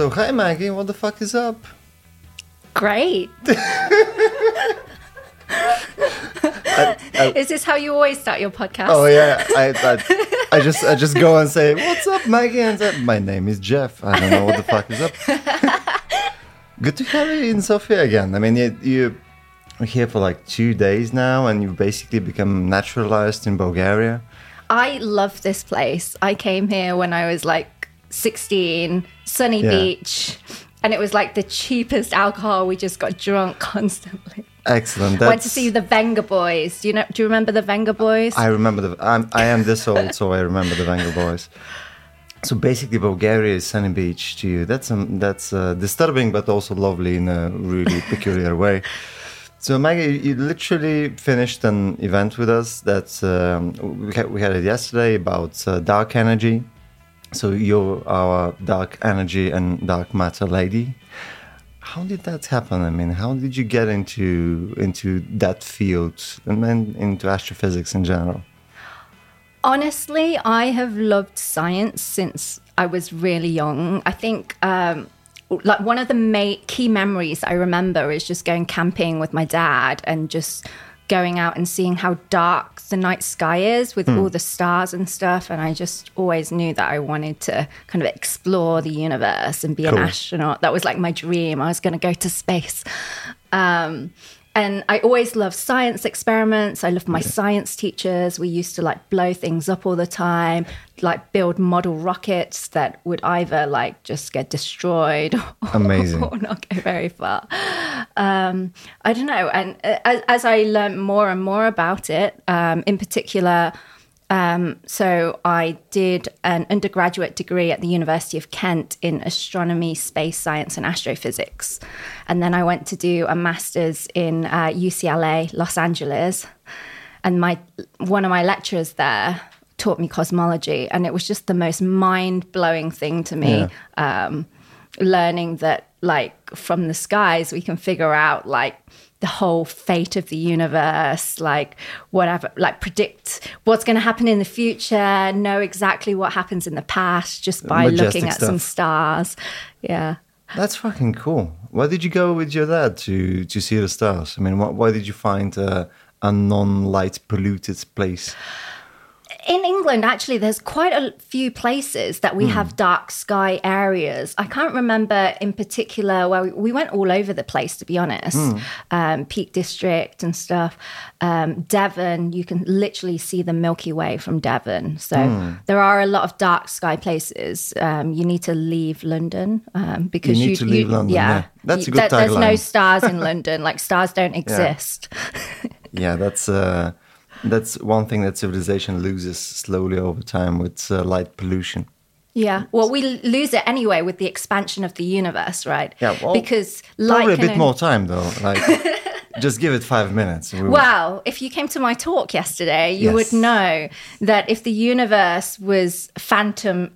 So, hi Maggie, what the fuck is up? Great. is this how you always start your podcast? Oh yeah, I, I, I just I just go and say, "What's up, Maggie?" And say, my name is Jeff. I don't know what the fuck is up. Good to have you in Sofia again. I mean, you you are here for like two days now, and you've basically become naturalized in Bulgaria. I love this place. I came here when I was like 16, sunny Yeah. beach, and it was like the cheapest alcohol. We just got drunk constantly. Excellent. That's, Went to see the Vengaboys. Do you know? Do you remember the Vengaboys? I remember the. I'm, I am this old, so I remember the Vengaboys. So basically, Bulgaria is sunny beach to you. That's um, that's uh, disturbing, but also lovely in a really peculiar way. So Maggie, you literally finished an event with us. that um, we, had, we had it yesterday about uh, dark energy. So you're our dark energy and dark matter lady. How did that happen? I mean, how did you get into into that field and then into astrophysics in general? Honestly, I have loved science since I was really young. I think um, like one of the ma- key memories I remember is just going camping with my dad and just going out and seeing how dark the night sky is with all the stars and stuff. And I just always knew that I wanted to kind of explore the universe and be an astronaut. That was like my dream. I was going to go to space. Um, and I always loved science experiments. I loved my science teachers. We used to like blow things up all the time, like build model rockets that would either like just get destroyed Amazing. or not go very far. Um, I don't know. And uh, as, as I learned more and more about it, um, in particular, um, so I did an undergraduate degree at the University of Kent in astronomy, space science, and astrophysics, and then I went to do a master's in uh, UCLA, Los Angeles, and my one of my lecturers there taught me cosmology, and it was just the most mind blowing thing to me. Um, learning that like from the skies we can figure out like the whole fate of the universe like whatever like predict what's going to happen in the future know exactly what happens in the past just by Majestic looking at some stars yeah That's fucking cool. Why did you go with your dad to to see the stars? I mean, why, why did you find uh, a, a non-light polluted place? In England, actually, there's quite a few places that we have dark sky areas. I can't remember in particular where we, we went all over the place, to be honest. Um, Peak District and stuff. Um, Devon, you can literally see the Milky Way from Devon. So there are a lot of dark sky places. Um, you need to leave London um, because You need to leave London, yeah. That's a good there- There's no stars in London. Like stars don't exist. Yeah, that's uh, that's one thing that civilization loses slowly over time with uh, light pollution. Yeah. Well, we lose it anyway with the expansion of the universe, right? Yeah, well, because light Probably a bit only- more time though. Like, just give it five minutes. We will- if you came to my talk yesterday, you Yes. would know that if the universe was phantom,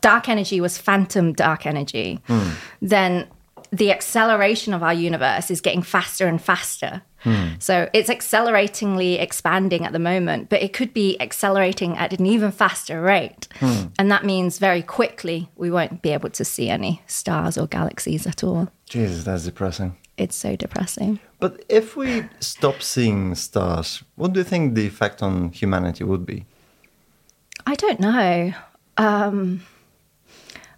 dark energy was phantom dark energy, Hmm. then the acceleration of our universe is getting faster and faster. Hmm. So it's acceleratingly expanding at the moment, but it could be accelerating at an even faster rate. Hmm. And that means very quickly we won't be able to see any stars or galaxies at all. Jesus, that's depressing. It's so depressing. But if we stop seeing stars, what do you think the effect on humanity would be? I don't know. Um,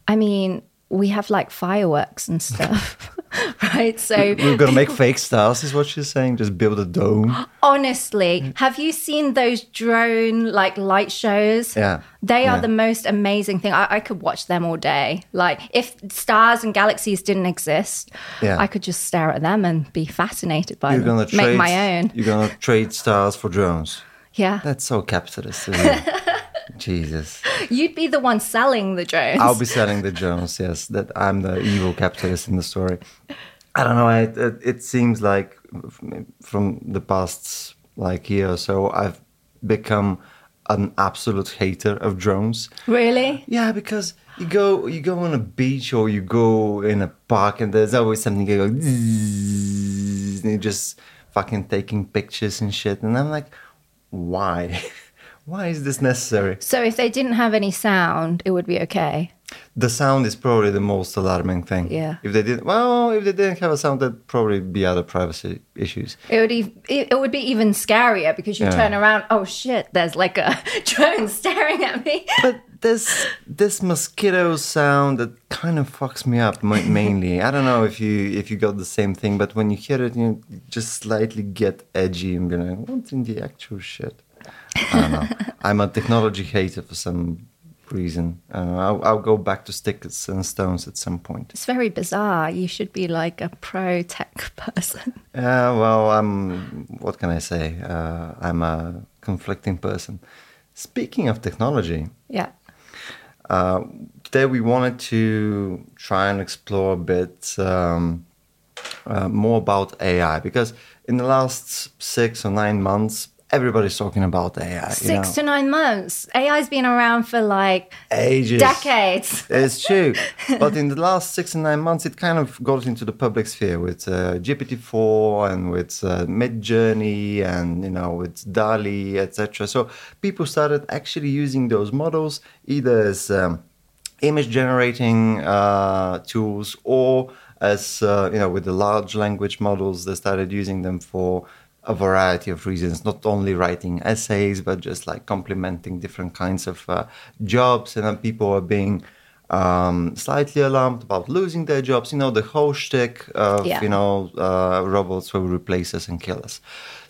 I mean, we have like fireworks and stuff, right? So We're gonna make fake stars, is what she's saying. Just build a dome. honestly, have you seen those drone like light shows? Yeah. They are the most amazing thing. I, I could watch them all day. Like if stars and galaxies didn't exist, Yeah. I could just stare at them and be fascinated by You're them. gonna trade Make my own. You're gonna trade stars for drones. Yeah. That's so capitalist. You. Jesus. You'd be the one selling the drones. I'll be selling the drones. Yes, that I'm the evil capitalist in the story. I don't know. I, it, it seems like from the past like year or so, I've become an absolute hater of drones. really? Yeah, because you go you go on a beach or you go in a park and there's always something going zzzz, and you're just fucking taking pictures and shit. And I'm like, why? why is this necessary? So if they didn't have any sound, it would be okay. The sound is probably the most alarming thing. Yeah. If they didn't, well, if they didn't have a sound, there'd probably be other privacy issues. It would e- it it would be even scarier because you Yeah. turn around, oh shit, there's like a drone staring at me. But this this mosquito sound that kind of fucks me up mainly. I don't know if you if you got the same thing, but when you hear it, you just slightly get edgy and be like, "What in the actual shit?" I don't know. I'm a technology hater for some reason. Uh, I'll, I'll go back to sticks and stones at some point. It's very bizarre. You should be like a pro tech person. Uh, well, I'm. What can I say? Uh, I'm a conflicting person. Speaking of technology, Yeah. Uh, today we wanted to try and explore a bit um, uh, more about AI because in the last six or nine months, everybody's talking about AI. Six you know, to nine months. AI's been around for like ages. decades. It's true, but in the last six and nine months, it kind of got into the public sphere with uh, GPT-4 and with uh, Midjourney and you know with DALL-E, etc. So people started actually using those models either as um, image generating uh, tools or as uh, you know with the large language models, they started using them for a variety of reasons, not only writing essays, but just like complementing different kinds of uh, jobs. And then people are being um, slightly alarmed about losing their jobs. You know, the whole shtick of, Yeah. you know, uh, robots will replace us and kill us.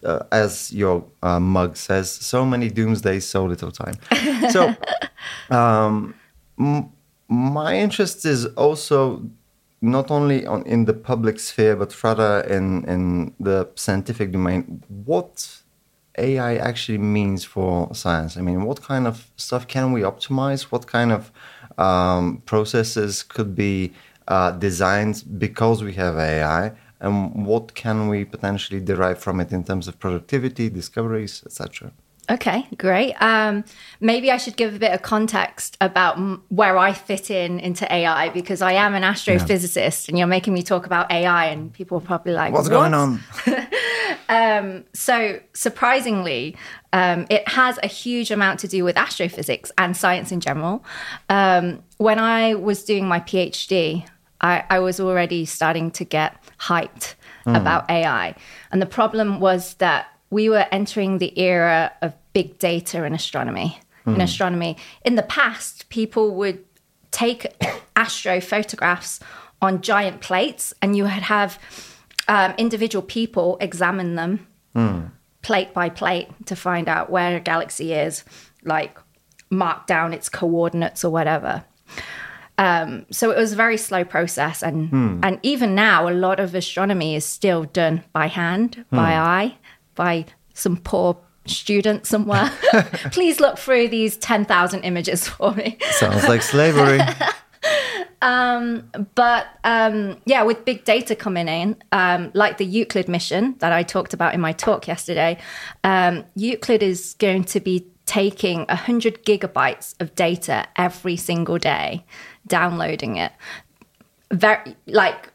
Uh, as your uh, mug says, so many doomsdays, so little time. So, um, m- my interest is also not only on in the public sphere but rather in in the scientific domain what ai actually means for science? I mean what kind of stuff can we optimize? What kind of um, processes could be uh, designed because we have ai and what can we potentially derive from it in terms of productivity discoveries etc Okay, great. Um, maybe I should give a bit of context about m- where I fit in into AI because I am an astrophysicist, and you're making me talk about AI, and people are probably like, what's "What?" going on So, surprisingly, um, it has a huge amount to do with astrophysics and science in general. Um, when I was doing my PhD, I, I was already starting to get hyped about AI. And the problem was that we were entering the era of big data in astronomy. In astronomy, in the past, people would take astro photographs on giant plates, and you would have um, individual people examine them plate by plate to find out where a galaxy is, like mark down its coordinates or whatever. Um, so it was a very slow process, and and even now, a lot of astronomy is still done by hand, by eye, by some poor student somewhere. Please look through these ten thousand images for me. sounds like slavery But um, yeah, with big data coming in, um, like the Euclid mission that I talked about in my talk yesterday, um, Euclid is going to be taking 100 gigabytes of data every single day, downloading it. Very, like,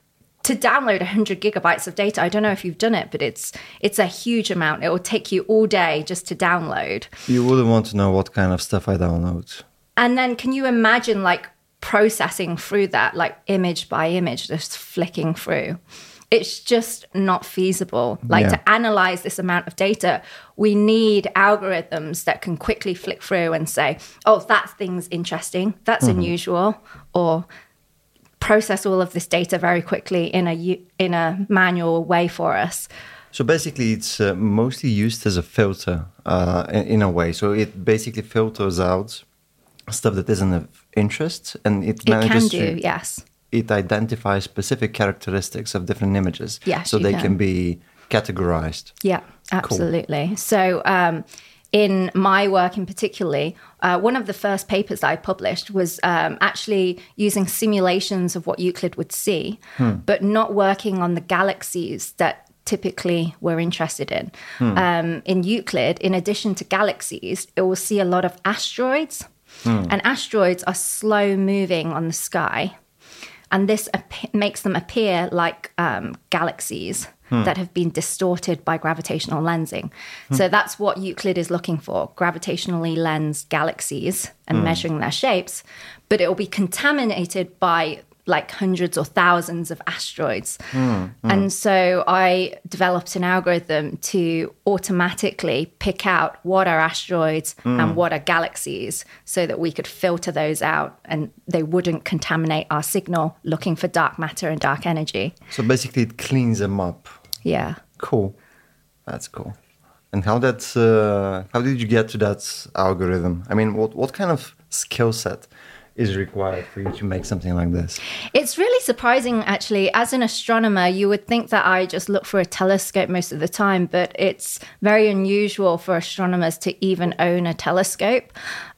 to download 100 gigabytes of data, I don't know if you've done it, but it's it's a huge amount. It will take you all day just to download. you wouldn't want to know what kind of stuff i download And then can you imagine like processing through that, like image by image, just flicking through? It's just not feasible. Like Yeah. to analyze this amount of data, we need algorithms that can quickly flick through and say, oh, that thing's interesting, that's mm-hmm. unusual, or process all of this data very quickly in a in a manual way for us. So basically, it's uh, mostly used as a filter uh, in, a way. So it basically filters out stuff that isn't of interest, and it It manages do, to. yes. It identifies specific characteristics of different images, Yes, so they can. can be categorized. Yeah, absolutely. So, um, in my work in particularly, uh, one of the first papers that I published was um, actually using simulations of what Euclid would see, but not working on the galaxies that typically we're interested in. Um, in Euclid, in addition to galaxies, it will see a lot of asteroids, and asteroids are slow moving on the sky. And this ap- makes them appear like um, galaxies Hmm. that have been distorted by gravitational lensing. Hmm. So that's what Euclid is looking for gravitationally lensed galaxies and hmm. measuring their shapes, but it will be contaminated by like hundreds or thousands of asteroids. And so I developed an algorithm to automatically pick out what are asteroids and what are galaxies so that we could filter those out and they wouldn't contaminate our signal looking for dark matter and dark energy. So basically, it cleans them up. Yeah. Cool. That's cool. And how that uh, how did you get to that algorithm? I mean, what what kind of skill set is required for you to make something like this? It's really surprising, actually. As an astronomer, you would think that I just look for a telescope most of the time, but it's very unusual for astronomers to even own a telescope.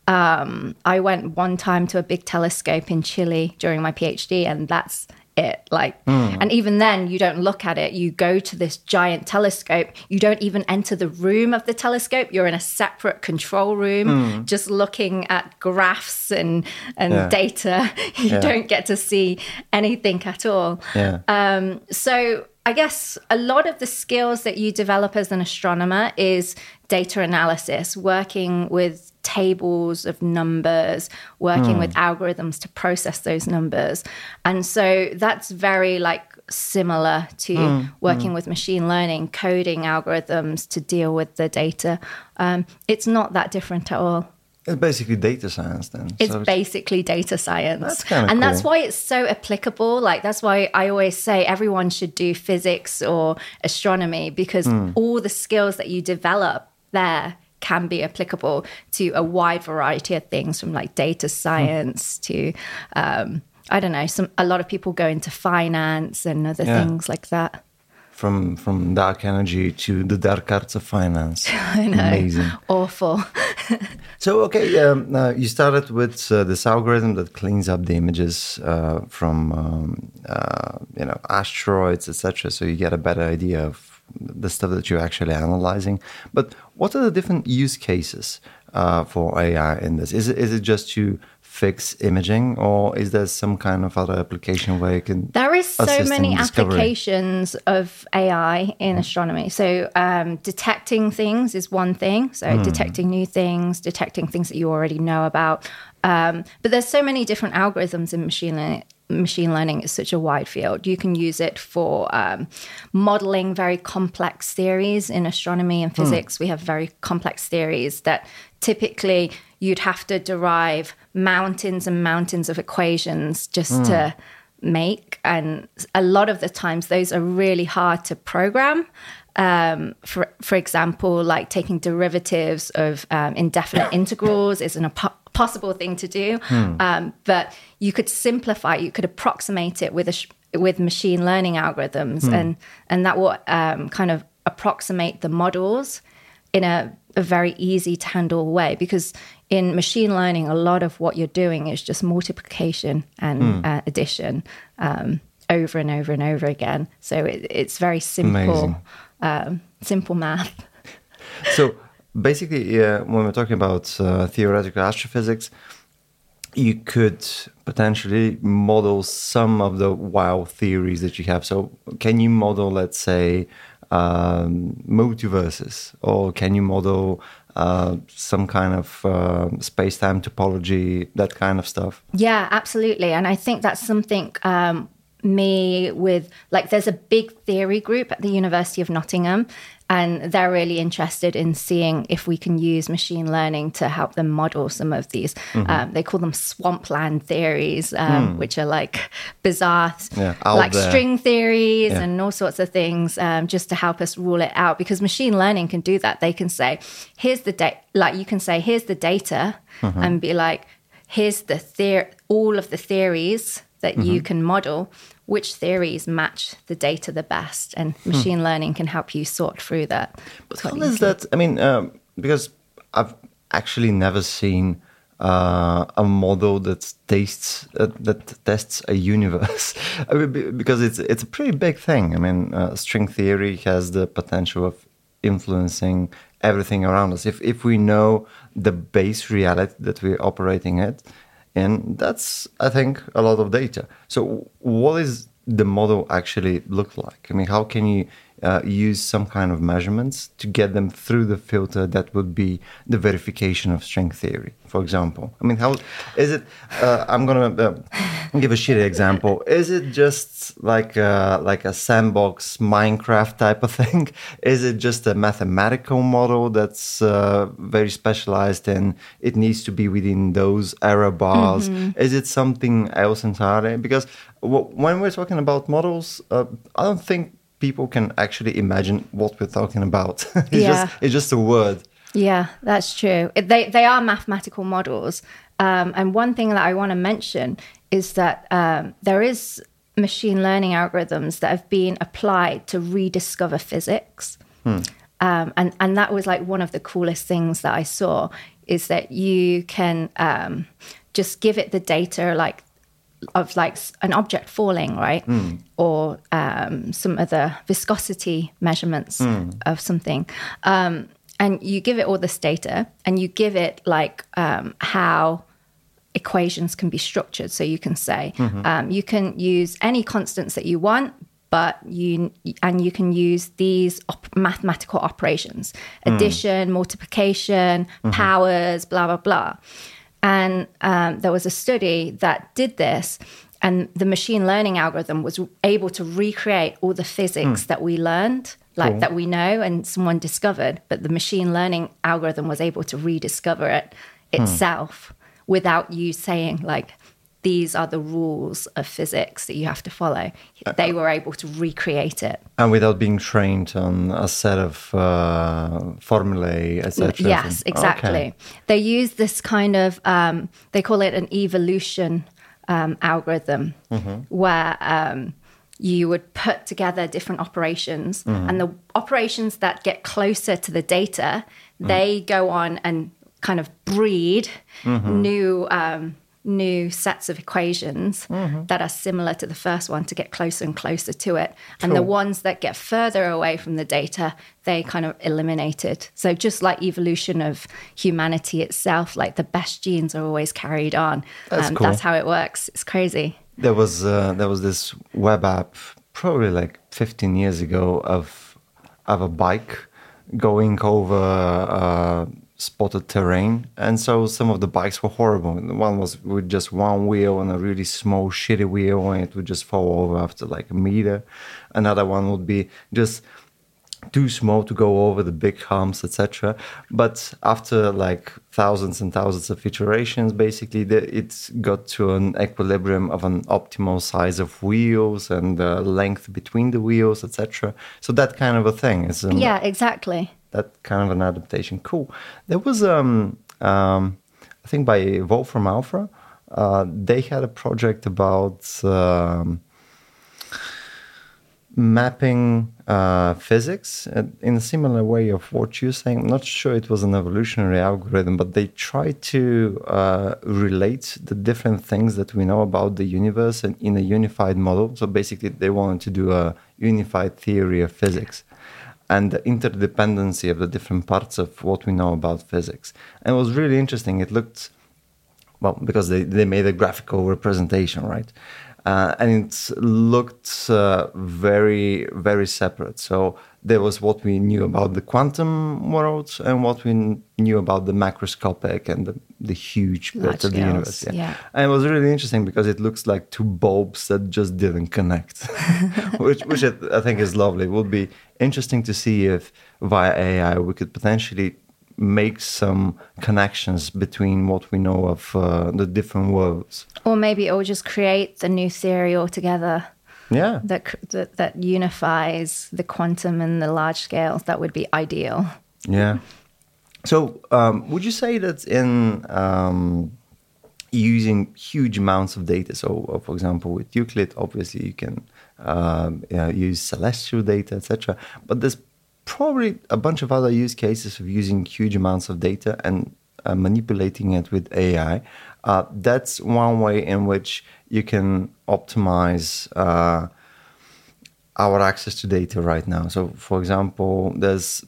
Um, I went one time to a big telescope in Chile during my PhD, and that's it. Like, and even then, you don't look at it. You go to this giant telescope. You don't even enter the room of the telescope. You're in a separate control room, just looking at graphs and and Yeah. data. You Yeah. don't get to see anything at all. Yeah. Um, so I guess a lot of the skills that you develop as an astronomer is data analysis, working with tables of numbers, working hmm. with algorithms to process those numbers. And so that's very like similar to hmm. Hmm. working with machine learning, coding algorithms to deal with the data. Um, it's not that different at all. It's basically data science then. It's So basically data science. That's And that's why it's so applicable. Like, that's why I always say everyone should do physics or astronomy because Hmm. all the skills that you develop there can be applicable to a wide variety of things from like data Hmm. science to, um, I don't know, some a lot of people go into finance and other Yeah. things like that. From from dark energy to the dark arts of finance. I know. Amazing. Awful. So okay, um, uh, you started with uh, this algorithm that cleans up the images uh, from um, uh, you know asteroids, etc. So you get a better idea of the stuff that you're actually analyzing. But what are the different use cases uh, for AI in this? Is it is it just to fix imaging, or is there some kind of other application where you can? There is so many applications of AI in astronomy. So um, detecting things is one thing. So detecting new things, detecting things that you already know about. Um, but there's so many different algorithms in machine learning. Machine learning is such a wide field. You can use it for um, modeling very complex theories in astronomy and physics. We have very complex theories that typically you'd have to derive mountains and mountains of equations just to make. And a lot of the times, those are really hard to program. Um, for for example, like taking derivatives of um, indefinite integrals is an po- possible thing to do, um, but you could simplify. You could approximate it with a sh- with machine learning algorithms, and and that will um, kind of approximate the models in a, a very easy to handle way because in machine learning a lot of what you're doing is just multiplication and uh, addition um, over and over and over again. So it, it's very simple um, simple math. So basically, uh, when we're talking about uh, theoretical astrophysics, you could potentially model some of the wild theories that you have. So, can you model, let's say, um, multiverses, or can you model uh, some kind of uh, space-time topology, that kind of stuff? Yeah, absolutely. And I think that's something um, me with, like, there's a big theory group at the University of Nottingham, and they're really interested in seeing if we can use machine learning to help them model some of these. Um, they call them swampland theories, um, which are like bizarre, Yeah, like there. string theories Yeah. and all sorts of things, um, just to help us rule it out. Because machine learning can do that. They can say, here's the data, like, you can say, here's the data, and be like, here's the theory, all of the theories that you can model. Which theories match the data the best, and machine learning can help you sort through that. But how is that? I mean, um, because I've actually never seen uh, a model that tastes uh, that tests a universe. I mean, because it's it's a pretty big thing. I mean, uh, string theory has the potential of influencing everything around us. If if we know the base reality that we're operating at, in, that's, I think, a lot of data. So, what is the model actually look like? I mean, how can you uh, use some kind of measurements to get them through the filter that would be the verification of string theory, for example? I mean, how is it? Uh, I'm gonna uh, give a shitty example. Is it just like a, like a sandbox Minecraft type of thing? Is it just a mathematical model that's uh, very specialized and it needs to be within those error bars? Mm-hmm. Is it something else entirely? Because when we're talking about models, uh, I don't think people can actually imagine what we're talking about. it's, yeah. just, it's just a word. Yeah, that's true. They, they are mathematical models. Um, and one thing that I want to mention is that um, there is machine learning algorithms that have been applied to rediscover physics. Hmm. Um, and, and that was like one of the coolest things that I saw is that you can um, just give it the data like of like an object falling, right? Mm. Or um, some other viscosity measurements mm. of something. Um, and you give it all this data and you give it like um, how equations can be structured. So you can say, mm-hmm. Um, you can use any constants that you want, but you and you can use these op- mathematical operations mm. addition multiplication mm-hmm. powers blah blah blah and um, there was a study that did this, and the machine learning algorithm was able to recreate all the physics mm. that we learned, like cool. that we know and someone discovered, but the machine learning algorithm was able to rediscover it hmm. itself without you saying, like, these are the rules of physics that you have to follow. They were able to recreate it. And without being trained on a set of uh, formulae, etc. Yes, exactly. Okay. They use this kind of, um, they call it an evolution um, algorithm, mm-hmm. where um, you would put together different operations, mm-hmm. and the operations that get closer to the data, mm-hmm. they go on and kind of breed mm-hmm. new um, new sets of equations mm-hmm. that are similar to the first one to get closer and closer to it. And cool. the ones that get further away from the data, they kind of eliminated. So just like evolution of humanity itself, like the best genes are always carried on. That's, um, cool. that's how it works. It's crazy. There was uh, there was this web app probably like 15 years ago of of a bike going over uh, spotted terrain, and so some of the bikes were horrible. One was with just one wheel and a really small, shitty wheel, and it would just fall over after like a meter. Another one would be just too small to go over the big humps, etc. But after like thousands and thousands of iterations, basically the, it got to an equilibrium of an optimal size of wheels and the length between the wheels, etc. So that kind of a thing is um, yeah, exactly that kind of an adaptation. Cool. There was, um, um, I think, by Wolfram Alpha, uh, they had a project about um, mapping uh, physics in a similar way of what you're saying. I'm not sure it was an evolutionary algorithm, but they tried to uh, relate the different things that we know about the universe and in a unified model. So basically, they wanted to do a unified theory of physics and the interdependency of the different parts of what we know about physics. And it was really interesting. It looked, well, because they, they made a graphical representation, right? Uh, and it looked uh, very, very separate. So there was what we knew about the quantum world and what we knew about the macroscopic and the, the huge bit of the universe. Yeah. yeah. And it was really interesting because it looks like two bulbs that just didn't connect, which, which I think is lovely. It would be interesting to see if via AI we could potentially make some connections between what we know of uh, the different worlds. Or maybe it will just create the new theory altogether. Yeah. That, that that unifies the quantum and the large scales that would be ideal. Yeah. So um, would you say that in um, using huge amounts of data so uh, for example with euclid obviously you can um, use celestial data etc but there's probably a bunch of other use cases of using huge amounts of data and uh, manipulating it with ai uh, that's one way in which you can optimize uh, our access to data right now. So, for example, there's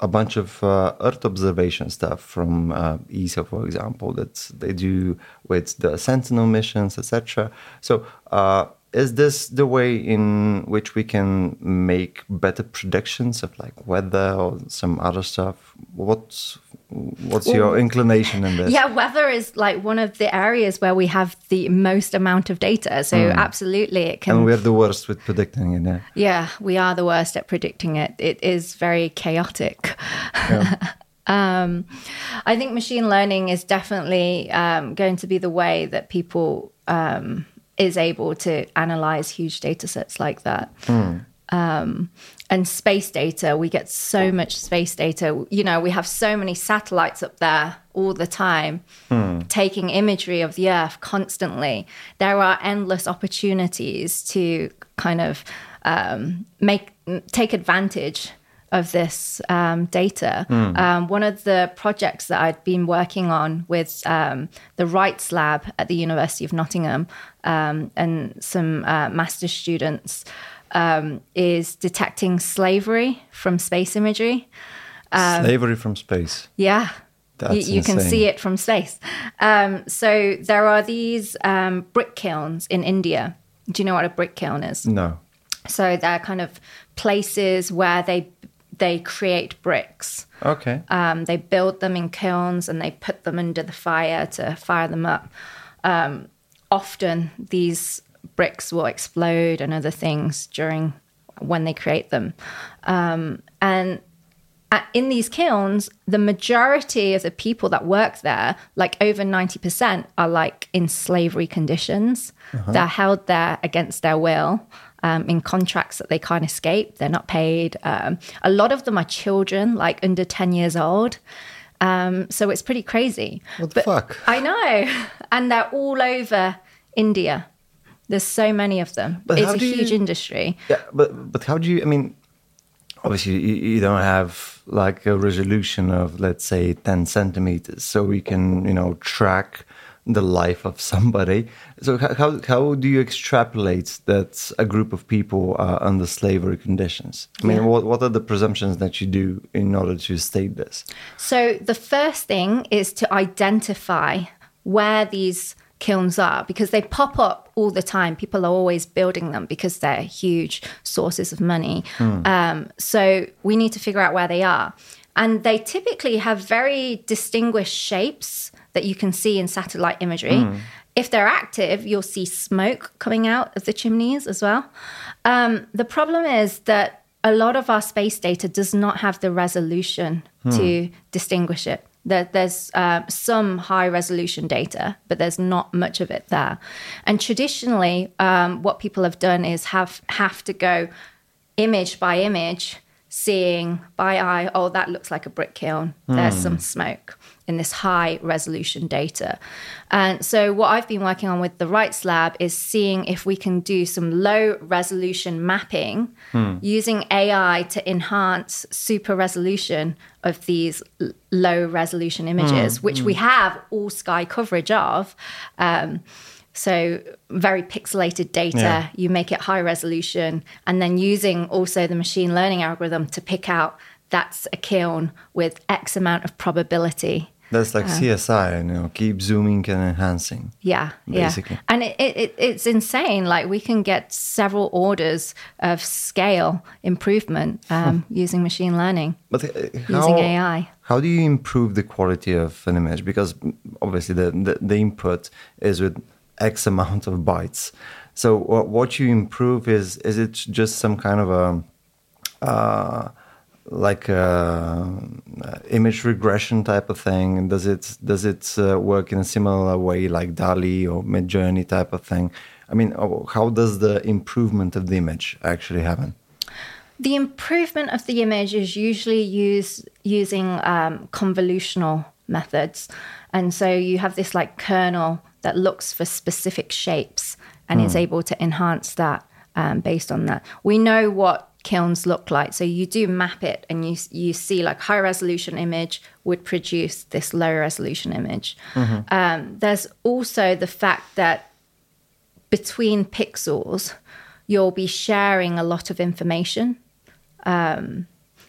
a bunch of uh, Earth observation stuff from uh, ESA, for example, that they do with the Sentinel missions, etc. So, uh, is this the way in which we can make better predictions of like weather or some other stuff? What's what's your inclination in this? Yeah, weather is like one of the areas where we have the most amount of data. So absolutely, it can. And we're the worst with predicting it. Yeah. Yeah, we are the worst at predicting it. It is very chaotic. um, I think machine learning is definitely um, going to be the way that people um, is able to analyze huge data sets like that. Um, and space data, we get so much space data. You know, we have so many satellites up there all the time, taking imagery of the Earth constantly. There are endless opportunities to kind of um, make take advantage of this um, data. Um, one of the projects that I'd been working on with um, the Rights Lab at the University of Nottingham um, and some uh, master's students um, is detecting slavery from space imagery. Slavery from space. Yeah. That's you, you can see it from space. Um, so there are these um, brick kilns in India. Do you know what a brick kiln is? No. So they're kind of places where they they create bricks. Okay. Um, they build them in kilns and they put them under the fire to fire them up. Um, often these bricks will explode and other things during when they create them. Um, and at, in these kilns, the majority of the people that work there, like over 90%, are like in slavery conditions. They're held there against their will. Um, in contracts that they can't escape, they're not paid. Um, a lot of them are children, like under 10 years old. Um, so it's pretty crazy. What the fuck? I know. And they're all over India. There's so many of them. But it's a do you- huge industry. Yeah, but but how do you? I mean, obviously you, you don't have like a resolution of let's say ten centimeters, so we can you know track the life of somebody. So how how, do you extrapolate that a group of people are under slavery conditions? I mean, Yeah. what what are the presumptions that you do in order to state this? So the first thing is to identify where these kilns are because they pop up all the time. People are always building them because they're huge sources of money. Um, so we need to figure out where they are. And they typically have very distinguished shapes that you can see in satellite imagery. If they're active, you'll see smoke coming out of the chimneys as well. Um, the problem is that a lot of our space data does not have the resolution to distinguish it. There, there's uh, some high resolution data, but there's not much of it there. And traditionally, um, what people have done is have have to go image by image, seeing by eye, oh, that looks like a brick kiln. There's some smoke in this high resolution data. And so, what I've been working on with the Rights Lab is seeing if we can do some low resolution mapping hmm. using AI to enhance super resolution of these low resolution images, hmm, which hmm. we have all sky coverage of. Um, so very pixelated data, Yeah. you make it high resolution, and then using also the machine learning algorithm to pick out that's a kiln with X amount of probability. That's like CSI, you know, keep zooming and enhancing. Yeah, Basically. yeah, and it, it, it, it's insane. Like we can get several orders of scale improvement um, using machine learning, But uh, how, using AI. How do you improve the quality of an image? Because mm, obviously the, the, the input is with X amount of bytes. So what what you improve is is it just some kind of a uh, like a, uh, image regression type of thing? Does it does it uh, work in a similar way like DALL-E or Midjourney type of thing? I mean, oh, how does the improvement of the image actually happen? The improvement of the image is usually used using um, convolutional methods. And so you have this like kernel that looks for specific shapes and is able to enhance that um, based on that. We know what kilns look like. So you do map it and you, you see like high resolution image would produce this low resolution image. Um, there's also the fact that between pixels, you'll be sharing a lot of information. Um,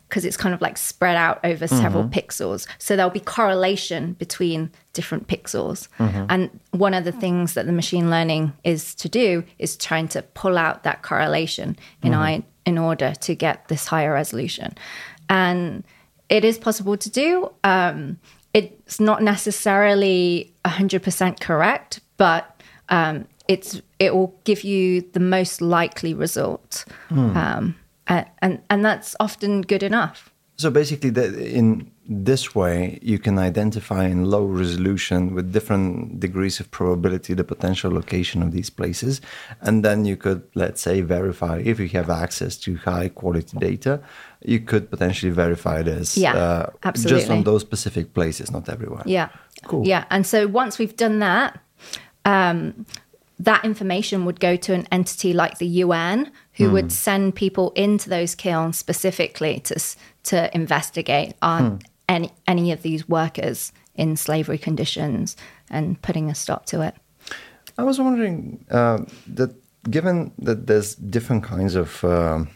because it's kind of like spread out over several pixels. So there'll be correlation between different pixels. And one of the things that the machine learning is to do is trying to pull out that correlation in I, in order to get this higher resolution. And it is possible to do. Um, it's not necessarily 100% correct, but um, it's it will give you the most likely result. Um, a- and, and that's often good enough. So basically, that in this way, you can identify in low resolution with different degrees of probability the potential location of these places. And then you could, let's say, verify if you have access to high quality data, you could potentially verify this Yeah, just absolutely. on those specific places, not everywhere. Yeah. Cool. Yeah. And so once we've done that, um, that information would go to an entity like the UN, who would send people into those kilns specifically to to investigate on any any of these workers in slavery conditions and putting a stop to it. I was wondering uh, that given that there's different kinds of um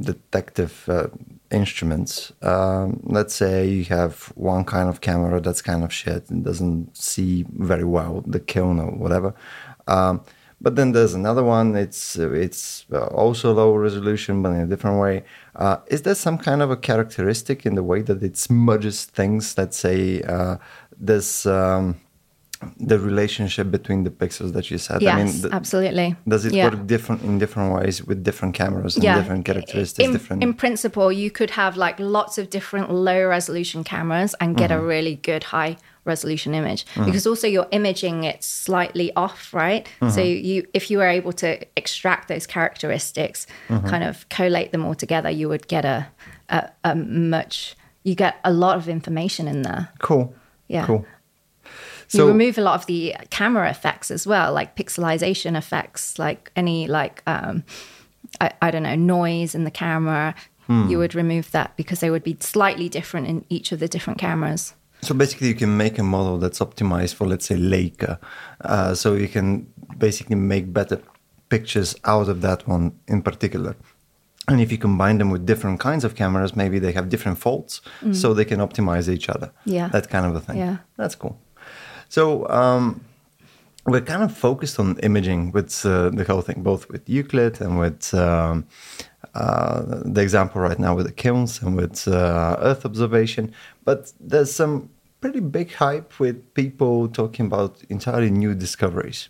detective uh, instruments, um, let's say you have one kind of camera that's kind of shit and doesn't see very well the kiln or whatever. Um, but then there's another one. It's uh, it's uh, also low resolution, but in a different way. Uh, is there some kind of a characteristic in the way that it smudges things? Let's say uh, this. Um, the relationship between the pixels that you said. Yes, I mean, th- absolutely. does it Yeah. work different in different ways with different cameras and different characteristics? In, different. in principle, you could have like lots of different low resolution cameras and get Mm-hmm. a really good high resolution image because also you're imaging it slightly off, right? Mm-hmm. So you, if you were able to extract those characteristics, Mm-hmm. kind of collate them all together, you would get a, a, a much. You get a lot of information in there. cool. Yeah. Cool. you remove a lot of the camera effects as well, like pixelization effects, like any like um, I, I don't know noise in the camera. Hmm. You would remove that because they would be slightly different in each of the different cameras. So basically, you can make a model that's optimized for, let's say, Leica. Uh, so you can basically make better pictures out of that one in particular. And if you combine them with different kinds of cameras, maybe they have different faults, so they can optimize each other. Yeah. that kind of a thing. Yeah. that's cool. So um, we're kind of focused on imaging with uh, the whole thing, both with Euclid and with um, uh, the example right now with the kilns and with uh, Earth observation. But there's some pretty big hype with people talking about entirely new discoveries.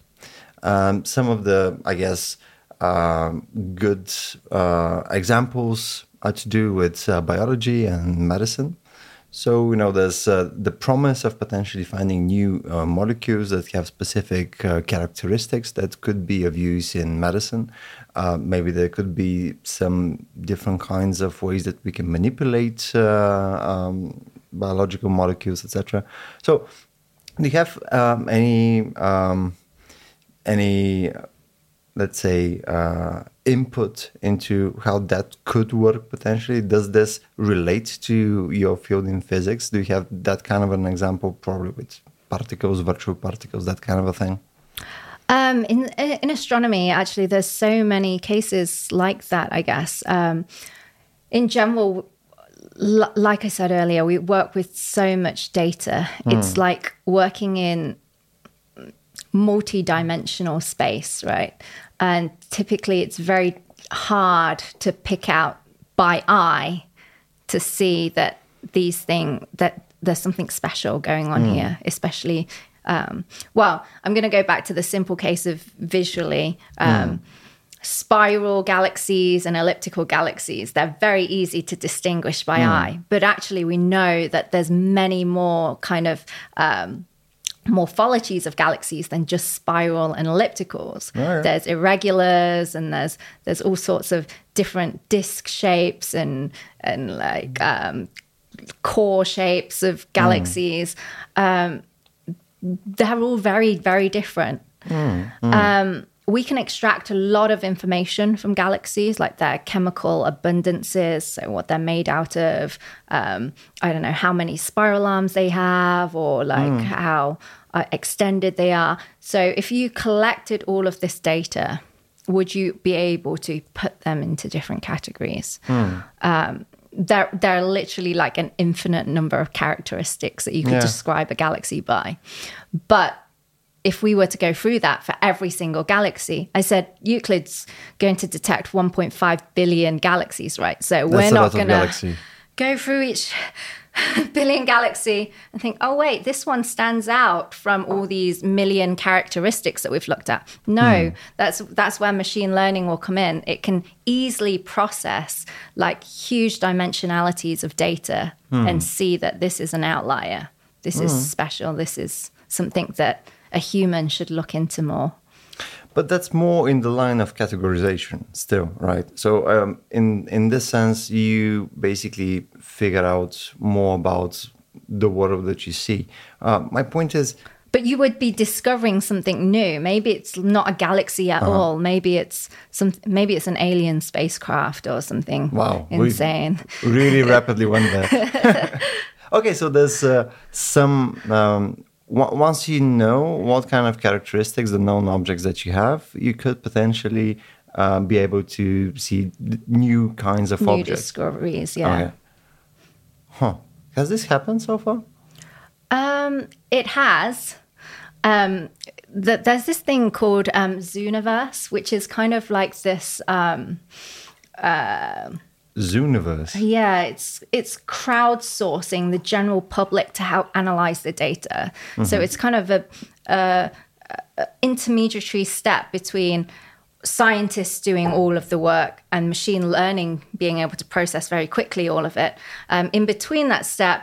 Um, some of the, I guess, um, good uh, examples are to do with uh, biology and medicine. So, you know, there's uh, the promise of potentially finding new uh, molecules that have specific uh, characteristics that could be of use in medicine. Uh, maybe there could be some different kinds of ways that we can manipulate uh, um, biological molecules, etc. So, do you have um, any um, any let's say uh, input into how that could work potentially does this relate to your field in physics do you have that kind of an example probably with particles virtual particles that kind of a thing Um, in in astronomy, actually, there's so many cases like that. I guess um, in general, l- like I said earlier, we work with so much data. It's like working in multi-dimensional space, right? And typically, it's very hard to pick out by eye to see that these things that there's something special going on here, especially. Um, well, I'm going to go back to the simple case of visually. Um, Spiral galaxies and elliptical galaxies, they're very easy to distinguish by eye. But actually, we know that there's many more kind of um, morphologies of galaxies than just spiral and ellipticals. yeah. There's irregulars and there's there's all sorts of different disk shapes and and like um, core shapes of galaxies. Um, they're all very very different. Um, we can extract a lot of information from galaxies, like their chemical abundances, so what they're made out of. Um, I don't know how many spiral arms they have, or like how uh, extended they are. So, if you collected all of this data, would you be able to put them into different categories? Um, there there are literally like an infinite number of characteristics that you could Yeah. describe a galaxy by. But if we were to go through that for every single galaxy, I said Euclid's going to detect 1.5 billion galaxies, right? So we're not going to go through each billion galaxy and think, oh, wait, this one stands out from all these million characteristics that we've looked at. No, that's, that's where machine learning will come in. It can easily process like huge dimensionalities of data and see that this is an outlier. This is special. This is something that a human should look into more. But that's more in the line of categorization still, right? So um, in in this sense, you basically figure out more about the world that you see. Uh, my point is, But you would be discovering something new. Maybe it's not a galaxy at all. Maybe it's some. Maybe it's an alien spacecraft or something. Wow, insane. really rapidly went there. okay, so there's uh, some. Um, once you know what kind of characteristics the known objects that you have, you could potentially uh, be able to see new kinds of New objects. discoveries. Yeah. Okay. Huh. Has this happened so far? Um, it has. Um, th- there's this thing called um, Zooniverse, which is kind of like this. Um, Zooniverse. Yeah, it's it's crowdsourcing the general public to help analyze the data. So it's kind of a, a, a intermediary step between scientists doing all of the work and machine learning being able to process very quickly all of it. Um, in between that step,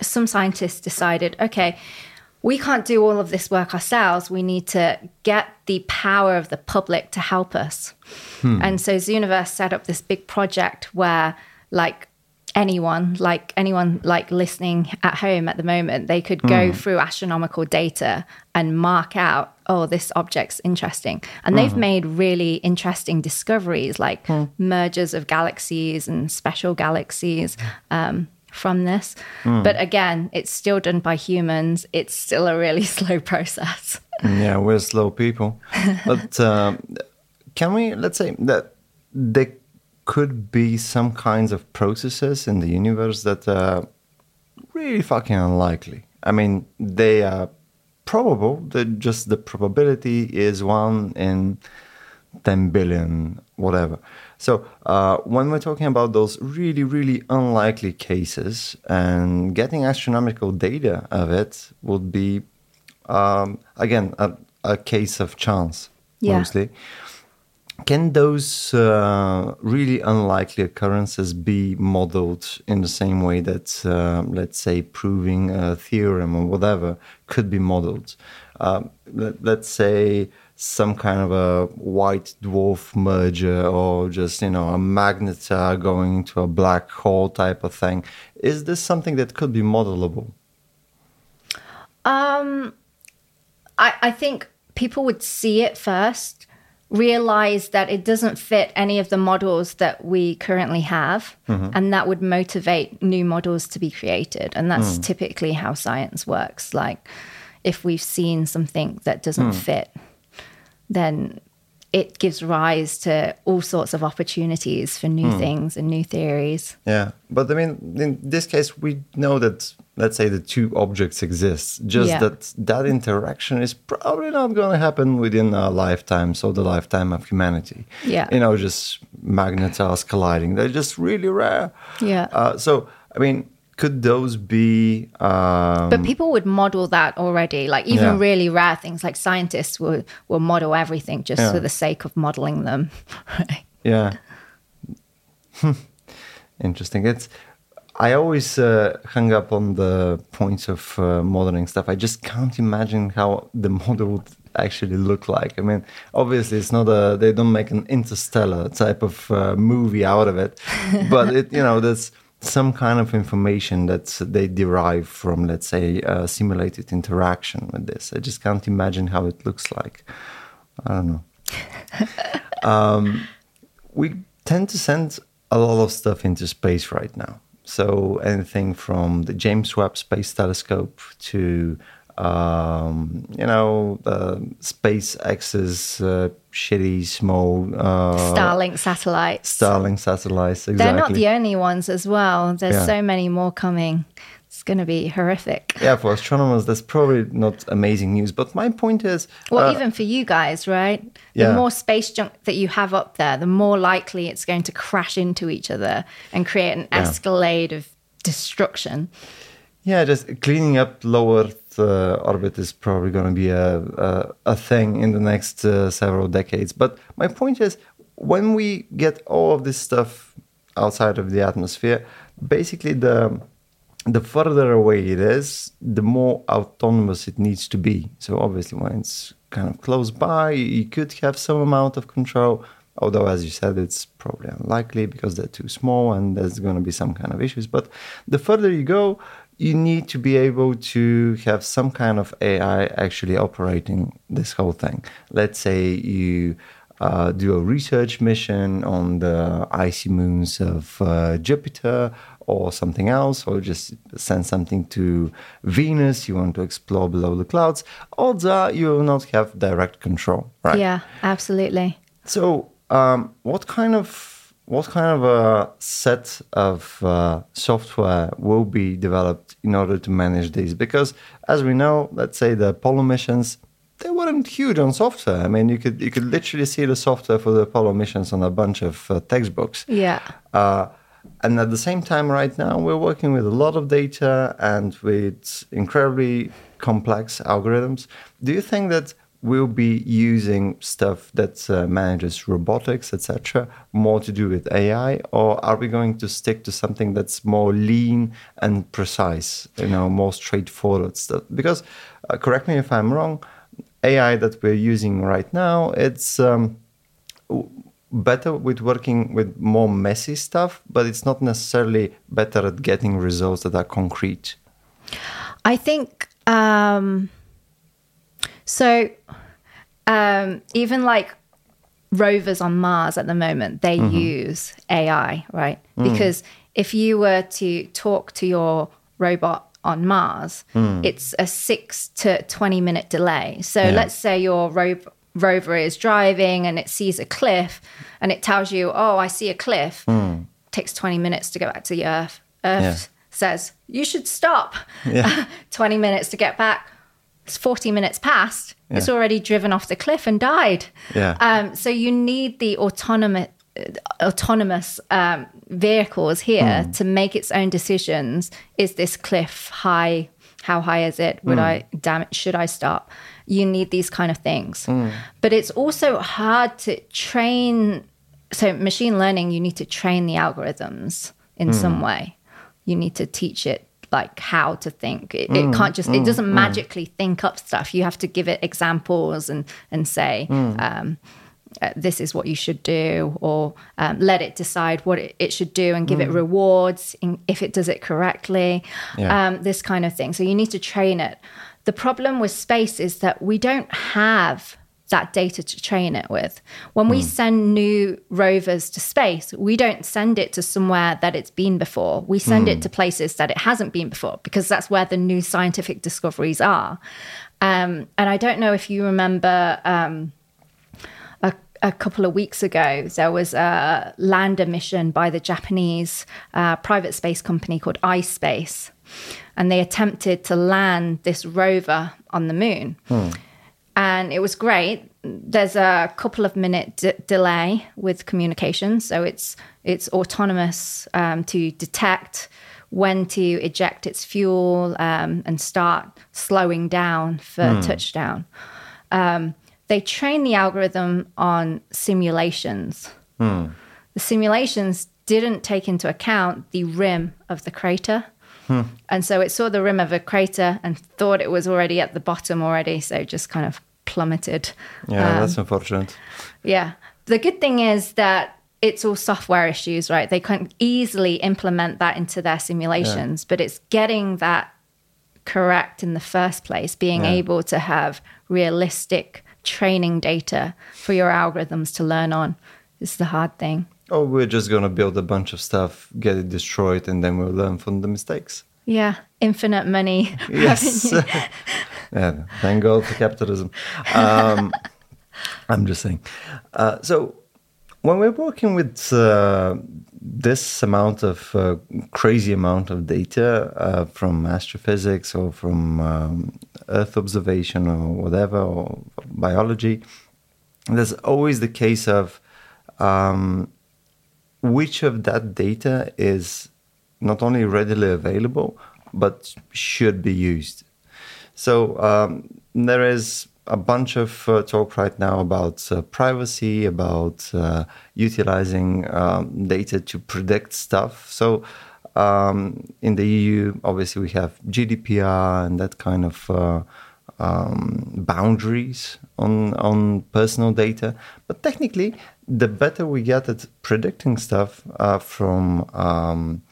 some scientists decided, okay, we can't do all of this work ourselves. We need to get the power of the public to help us. Hmm. And so Zooniverse set up this big project where, like, anyone, like anyone, like listening at home at the moment, they could go hmm. through astronomical data and mark out, oh, this object's interesting. And they've hmm. made really interesting discoveries, like mergers of galaxies and special galaxies. Um, from this. But again, it's still done by humans. It's still a really slow process. Yeah, we're slow people. but um, can we, let's say that there could be some kinds of processes in the universe that are really fucking unlikely. I mean, they are probable, that just the probability is one in 10 billion, whatever. So, uh, when we're talking about those really, really unlikely cases and getting astronomical data of it would be, um, again, a, a case of chance, Yeah. mostly. Can those uh, really unlikely occurrences be modeled in the same way that, uh, let's say, proving a theorem or whatever could be modeled? Uh, let, let's say some kind of a white dwarf merger or just, you know, a magnetar going into a black hole type of thing. Is this something that could be modelable? Um, I, I think people would see it first, realize that it doesn't fit any of the models that we currently have, mm-hmm. and that would motivate new models to be created. And that's mm. typically how science works. Like, if we've seen something that doesn't mm. fit, then it gives rise to all sorts of opportunities for new things and new theories. Yeah, but I mean, in this case, we know that let's say the two objects exist. Just Yeah. that that interaction is probably not going to happen within our lifetime, so the lifetime of humanity. Yeah. you know, just magnetars colliding. They're just really rare. Yeah. Uh, so, I mean, could those be? Um, But people would model that already. Like even Yeah. really rare things, like scientists will will model everything just Yeah. for the sake of modeling them. Yeah. Interesting. It's. I always uh, hung up on the points of uh, modeling stuff. I just can't imagine how the model would actually look like. I mean, obviously, it's not a. They don't make an interstellar type of uh, movie out of it, but it, you know, there's some kind of information that they derive from, let's say, uh, simulated interaction with this. I just can't imagine how it looks like. I don't know we tend to send a lot of stuff into space right now. So anything from the James Webb Space Telescope to um, you know, uh, SpaceX's uh, shitty small uh, Starlink satellites. Starlink satellites. Exactly. They're not the only ones as well. There's Yeah. so many more coming. It's going to be horrific. yeah, for astronomers, that's probably not amazing news. But my point is, Well, uh, even for you guys, right? Yeah. The more space junk that you have up there, the more likely it's going to crash into each other and create an Yeah. escalade of destruction. Yeah, just cleaning up lower uh, orbit is probably going to be a, a a thing in the next uh, several decades. But my point is, when we get all of this stuff outside of the atmosphere, basically the the further away it is, the more autonomous it needs to be. So obviously, when it's kind of close by, you could have some amount of control. Although, as you said, it's probably unlikely because they're too small and there's going to be some kind of issues. But the further you go, you need to be able to have some kind of AI actually operating this whole thing. Let's say you uh, do a research mission on the icy moons of uh, Jupiter or something else, or just send something to Venus, you want to explore below the clouds, odds are you will not have direct control, right? Yeah, absolutely. So, um, what kind of what kind of a set of uh, software will be developed in order to manage these? Because, as we know, let's say the Apollo missions, they weren't huge on software. I mean, you could you could literally see the software for the Apollo missions on a bunch of uh, textbooks. Yeah. Uh, and at the same time, right now, we're working with a lot of data and with incredibly complex algorithms. Do you think that we'll be using stuff that uh, manages robotics, etc., more to do with AI, or are we going to stick to something that's more lean and precise, you know, more straightforward stuff? Because, uh, correct me if I'm wrong, AI that we're using right now, it's um, better with working with more messy stuff, but it's not necessarily better at getting results that are concrete. I think um, so. Um, even like rovers on Mars at the moment, they mm-hmm. use AI, right? Mm. Because if you were to talk to your robot on Mars, mm. it's a six to 20 minute delay. So Yeah. let's say your ro- rover is driving and it sees a cliff and it tells you, oh, I see a cliff. Mm. Takes 20 minutes to get back to the Earth. Earth Yeah. says, you should stop. Yeah. 20 minutes to get back. It's 40 minutes past. It's already driven off the cliff and died. Yeah. Um, so you need the autonomous, autonomous um, vehicles here Hmm. to make its own decisions. Is this cliff high? How high is it? Would Hmm. I damn it? Should I stop? You need these kind of things. Hmm. But it's also hard to train. So machine learning, you need to train the algorithms in Hmm. some way. You need to teach it like how to think. It, Mm, it can't just. it doesn't magically think up stuff. You have to give it examples and and say. Mm. Um, uh, this is what you should do, or um, let it decide what it, it should do and give it rewards in, if it does it correctly. Mm. Yeah. Um, this kind of thing. So you need to train it. The problem with space is that we don't have that data to train it with. When we send new rovers to space, we don't send it to somewhere that it's been before. We send it to places that it hasn't been before because that's where the new scientific discoveries are. Um, and I don't know if you remember. Um, a, a couple of weeks ago, there was a lander mission by the Japanese uh, private space company called iSpace, and they attempted to land this rover on the moon. And it was great. There's a couple of minute d- delay with communication, so it's it's autonomous um, to detect when to eject its fuel um, and start slowing down for touchdown um, they train the algorithm on simulations. The simulations didn't take into account the rim of the crater. Hmm. And so it saw the rim of a crater and thought it was already at the bottom already, so just kind of plummeted. Yeah, um, that's unfortunate. Yeah. The good thing is that it's all software issues, right? They can easily implement that into their simulations, but it's getting that correct in the first place, being Yeah. able to have realistic training data for your algorithms to learn on is the hard thing. Oh, we're just going to build a bunch of stuff, get it destroyed, and then we'll learn from the mistakes. Yeah, infinite money. Yes. yeah, thank God for capitalism. Um, I'm just saying. Uh, so when we're working with uh, this amount of uh, crazy amount of data uh, from astrophysics or from um, Earth observation or whatever or biology, there's always the case of um, which of that data is not only readily available but should be used. So um, there is a bunch of uh, talk right now about uh, privacy, about uh, utilizing um, data to predict stuff. So um, in the EU, obviously, we have GDPR and that kind of uh, um, boundaries on on personal data. But technically, the better we get at predicting stuff uh, from um,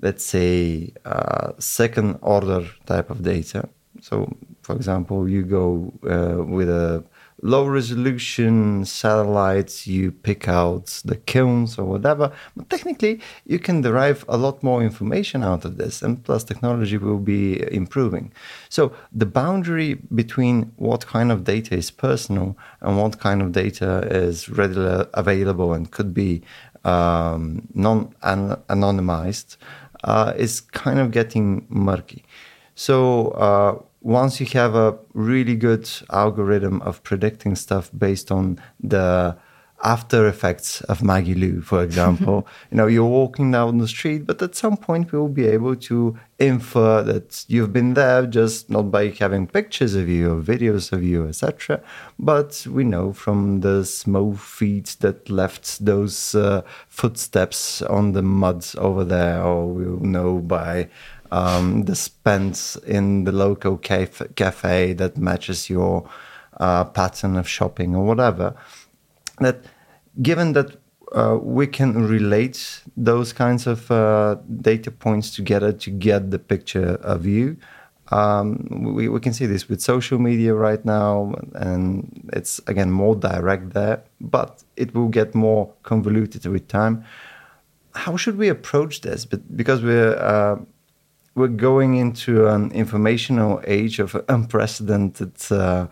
let's say uh, second order type of data. So for example, you go uh, with a low resolution satellites, you pick out the kilns or whatever. But technically, you can derive a lot more information out of this, and plus, technology will be improving. So, the boundary between what kind of data is personal and what kind of data is readily available and could be um, non anonymized uh, is kind of getting murky. So, uh, once you have a really good algorithm of predicting stuff based on the after effects of Maggie Lieu, for example, you know, you're walking down the street, but at some point we will be able to infer that you've been there just not by having pictures of you or videos of you, etc. But we know from the small feet that left those uh, footsteps on the mud over there, or we'll know by um, the spends in the local cafe, cafe that matches your uh, pattern of shopping or whatever. That given that uh, we can relate those kinds of uh, data points together to get the picture of you. Um, we, we can see this with social media right now, and it's again more direct there, but it will get more convoluted with time. How should we approach this? But because we're uh, we're going into an informational age of unprecedented uh,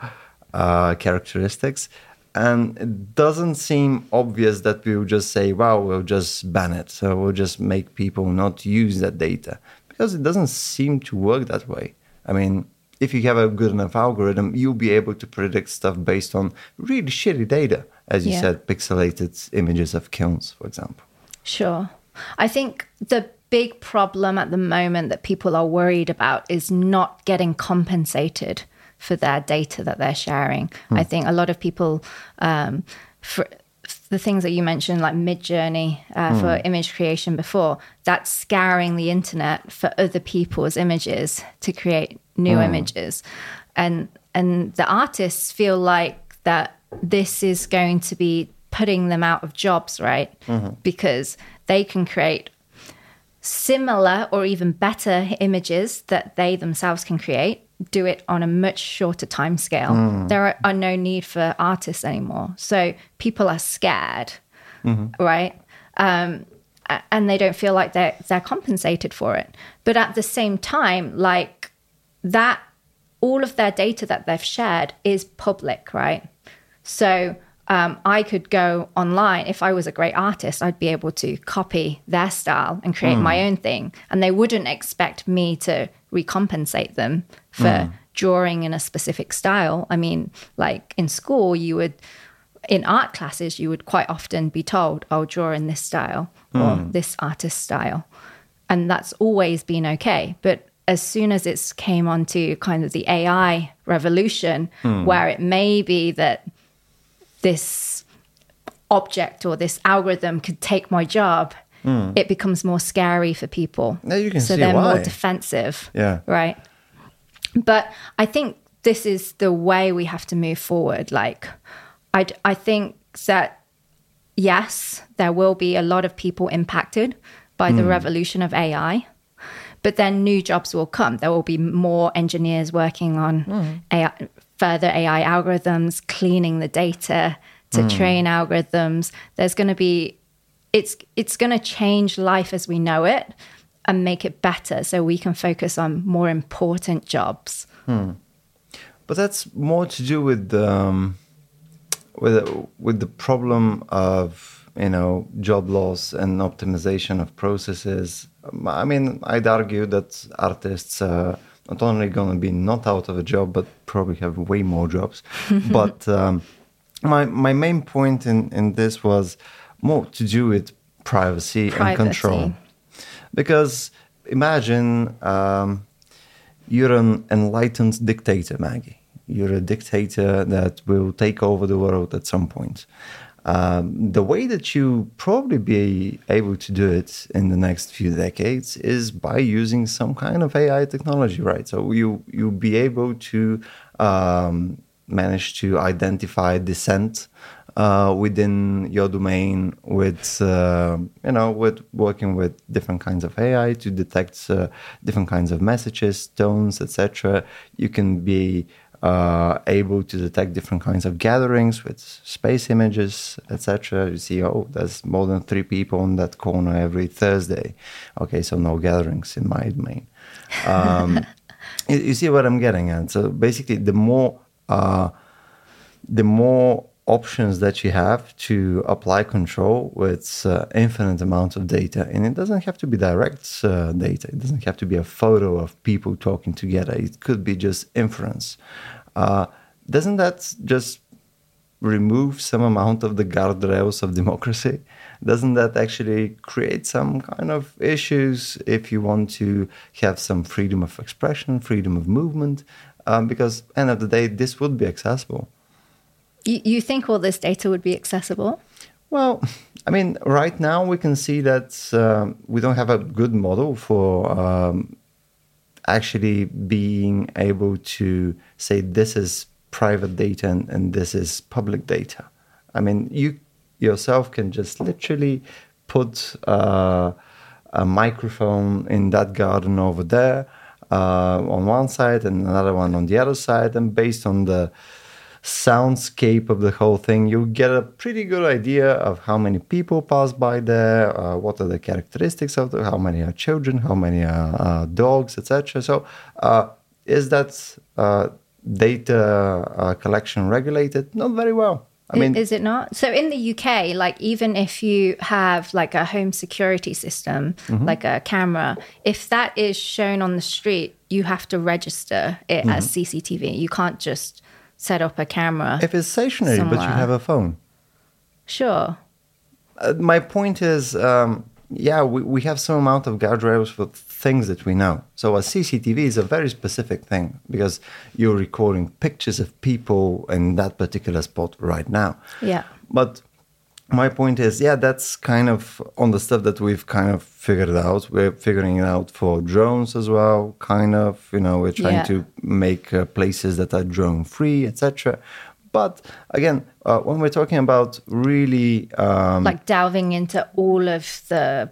uh, characteristics. And it doesn't seem obvious that we will just say, wow, we'll just ban it. So we'll just make people not use that data because it doesn't seem to work that way. I mean, if you have a good enough algorithm, you'll be able to predict stuff based on really shitty data, as you yeah. said, pixelated images of kilns, for example. Sure. I think the big problem at the moment that people are worried about is not getting compensated for their data that they're sharing. Hmm. I think a lot of people, um, for the things that you mentioned, like Midjourney uh, hmm. for image creation before, that's scouring the internet for other people's images to create new hmm. images, and and the artists feel like that this is going to be putting them out of jobs, right? Mm-hmm. Because they can create similar or even better images that they themselves can create do it on a much shorter time scale mm. there are, are, no need for artists anymore. So people are scared mm-hmm. right? Um, and they don't feel like they're they're compensated for it. But at the same time like that all of their data that they've shared is public right? So um, I could go online. If I was a great artist, I'd be able to copy their style and create mm. my own thing. And they wouldn't expect me to recompensate them for mm. drawing in a specific style. I mean, like in school, you would, in art classes, you would quite often be told, I'll oh, draw in this style mm. or hmm. this artist style. And that's always been okay. But as soon as it came onto kind of the AI revolution, hmm. where it may be that this object or this algorithm could take my job, mm. it becomes more scary for people. Now you can so see they're why. more defensive. Yeah. Right. But I think this is the way we have to move forward. Like, I, I think that, yes, there will be a lot of people impacted by mm. the hmm. revolution of AI but then new jobs will come. There will be more engineers working on mm. AI, further AI algorithms, cleaning the data to mm. train algorithms. There's going to be it's it's going to change life as we know it and make it better so we can focus on more important jobs. Hmm. but that's more to do with um, with with the problem of you know job loss and optimization of processes. I mean, I'd argue that artists are not only going to be not out of a job, but probably have way more jobs. but um, my my main point in in this was more to do with privacy, Privacy. and control, because imagine. Um, you're an enlightened dictator, Maggie. You're a dictator that will take over the world at some point. Um, the way that you probably be able to do it in the next few decades is by using some kind of AI technology, right? So you you'll be able to um, manage to identify dissent uh, within your domain with uh, you know with working with different kinds of AI to detect uh, different kinds of messages, tones, etc. You can be uh, able to detect different kinds of gatherings with space images, etc. You see, oh, there's more than three people on that corner every Thursday. Okay, so no gatherings in my domain. Um, you, you see what I'm getting at? So basically, the more uh, the more options that you have to apply control with uh, infinite amounts of data. And it doesn't have to be direct uh, data. It doesn't have to be a photo of people talking together. It could be just inference. Uh, doesn't that just remove some amount of the guardrails of democracy? Doesn't that actually create some kind of issues if you want to have some freedom of expression freedom of movement? Um, because end of the day this would be accessible You, you think all this data would be accessible? Well, I mean, right now we can see that um, we don't have a good model for um, actually being able to say this is private data and, and this is public data. I mean, you yourself can just literally put uh, a microphone in that garden over there uh, on one side and another one on the other side, and based on the soundscape of the whole thing, you get a pretty good idea of how many people pass by there, uh, what are the characteristics of the, how many are children, how many are uh, dogs, etc. So, uh, is that uh, data uh, collection regulated? Not very well. I mean, is it not? So in the UK, like even if you have like a home security system, Mm-hmm. like a camera, if that is shown on the street, you have to register it as Mm-hmm. CCTV. You can't just set up a camera. if it's stationary, but you have a phone. sure. Uh, my point is, um, yeah, we, we have some amount of guardrails for things that we know. So a CCTV is a very specific thing because you're recording pictures of people in that particular spot right now. Yeah. But my point is, yeah, that's kind of on the stuff that we've kind of figured out. We're figuring it out for drones as well, kind of. You know, we're trying Yeah. to make uh, places that are drone free, etc. But again, uh, when we're talking about really um, like delving into all of the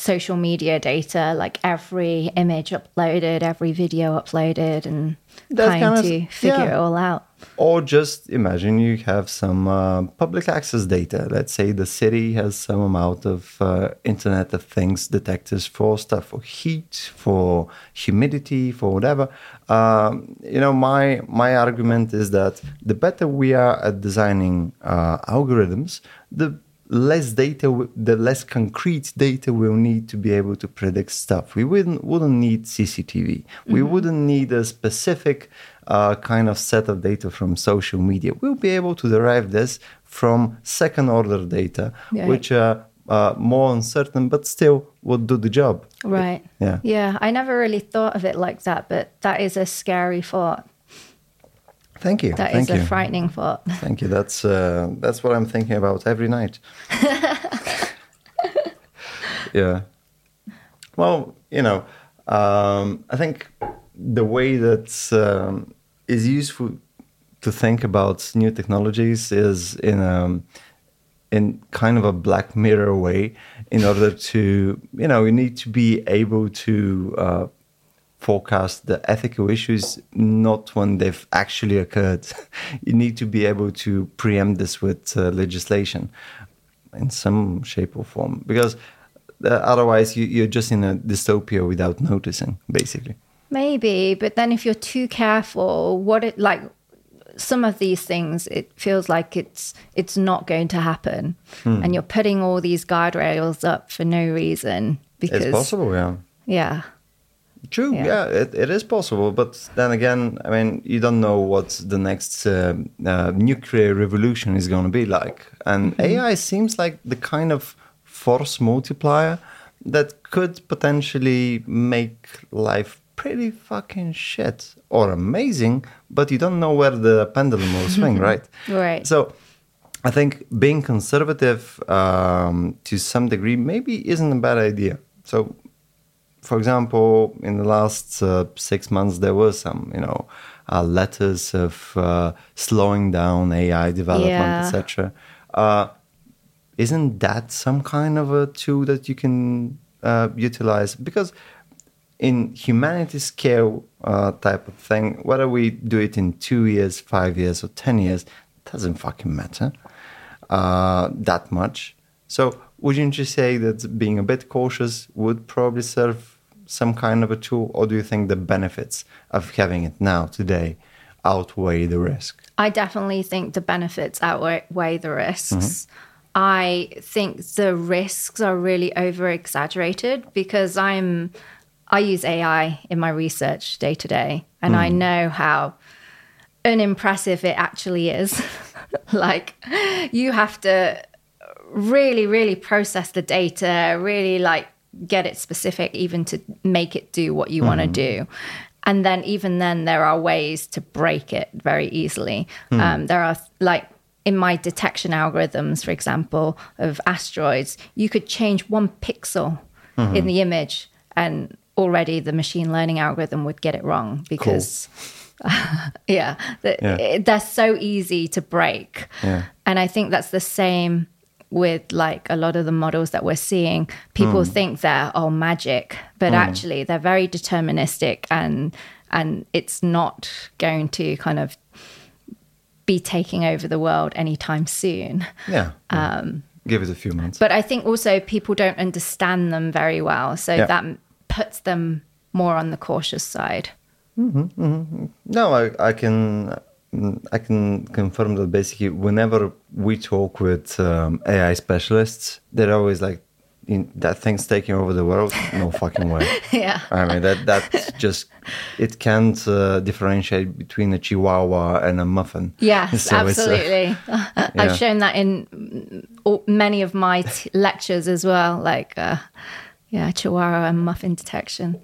social media data, like every image uploaded, every video uploaded, and That trying kind of- to figure yeah. it all out. Or just imagine you have some uh, public access data. Let's say the city has some amount of uh, Internet of Things detectors for stuff for heat, for humidity, for whatever. Um, you know, my my argument is that the better we are at designing uh, algorithms, the less data, the less concrete data we'll need to be able to predict stuff. We wouldn't wouldn't need CCTV. We wouldn't need a specific uh, kind of set of data from social media. We'll be able to derive this from second order data, Yeah. which are uh, more uncertain, but still would do the job. Right. Yeah. Yeah. I never really thought of it like that, but that is a scary thought. Thank you. That is Thank a you. frightening thought. Thank you. That's uh, that's what I'm thinking about every night. yeah. Well, you know, um, I think the way that um, is useful to think about new technologies is in a in kind of a black mirror way. In order to, you know, you need to be able to. Uh, forecast the ethical issues not when they've actually occurred. you need to be able to preempt this with uh, legislation in some shape or form because uh, otherwise you, you're just in a dystopia without noticing, basically. Maybe, but then if you're too careful, what it like some of these things it feels like it's it's not going to happen. Hmm. And you're putting all these guardrails up for no reason because It's possible, yeah. Yeah. True, Yeah. yeah, it, it is possible. But then again, I mean, you don't know what the next uh, uh, nuclear revolution is going to be like. And AI seems like the kind of force multiplier that could potentially make life pretty fucking shit or amazing, but you don't know where the pendulum will swing, right? Right. So I think being conservative um, to some degree maybe isn't a bad idea. So, for example, in the last uh, six months, there were some, you know, uh, letters of uh, slowing down AI development, Yeah. etc. Uh, isn't that some kind of a tool that you can uh, utilize? Because in humanity scale uh, type of thing, whether we do it in two years, five years, or ten years, doesn't fucking matter uh, that much. So, wouldn't you say that being a bit cautious would probably serve some kind of a tool, or do you think the benefits of having it now today outweigh the risk? I definitely think the benefits outweigh the risks. Mm-hmm. I think the risks are really over exaggerated because I'm I use AI in my research day to day and Hmm. I know how unimpressive it actually is. like you have to really really process the data, really like get it specific even to make it do what you want to mm-hmm. do. And then even then there are ways to break it very easily. Hmm. Um, there are like in my detection algorithms, for example, of asteroids, you could change one pixel mm-hmm. in the image and already the machine learning algorithm would get it wrong because yeah, the, Yeah. it- they're so easy to break. Yeah. And I think that's the same with like a lot of the models that we're seeing. People hmm. think they're all magic, but hmm. actually they're very deterministic and and it's not going to kind of be taking over the world anytime soon. Yeah. Um, Give it a few months. But I think also people don't understand them very well. So Yeah. that puts them more on the cautious side. Mm-hmm, mm-hmm. No, I, I can I can confirm that basically whenever we talk with um, AI specialists, they're always like, "In- "That thing's taking over the world." No fucking way. yeah. I mean that that just it can't uh, differentiate between a chihuahua and a muffin. Yes, So uh, absolutely. yeah. I've shown that in many of my t- lectures as well, like uh, yeah, Chihuahua and muffin detection.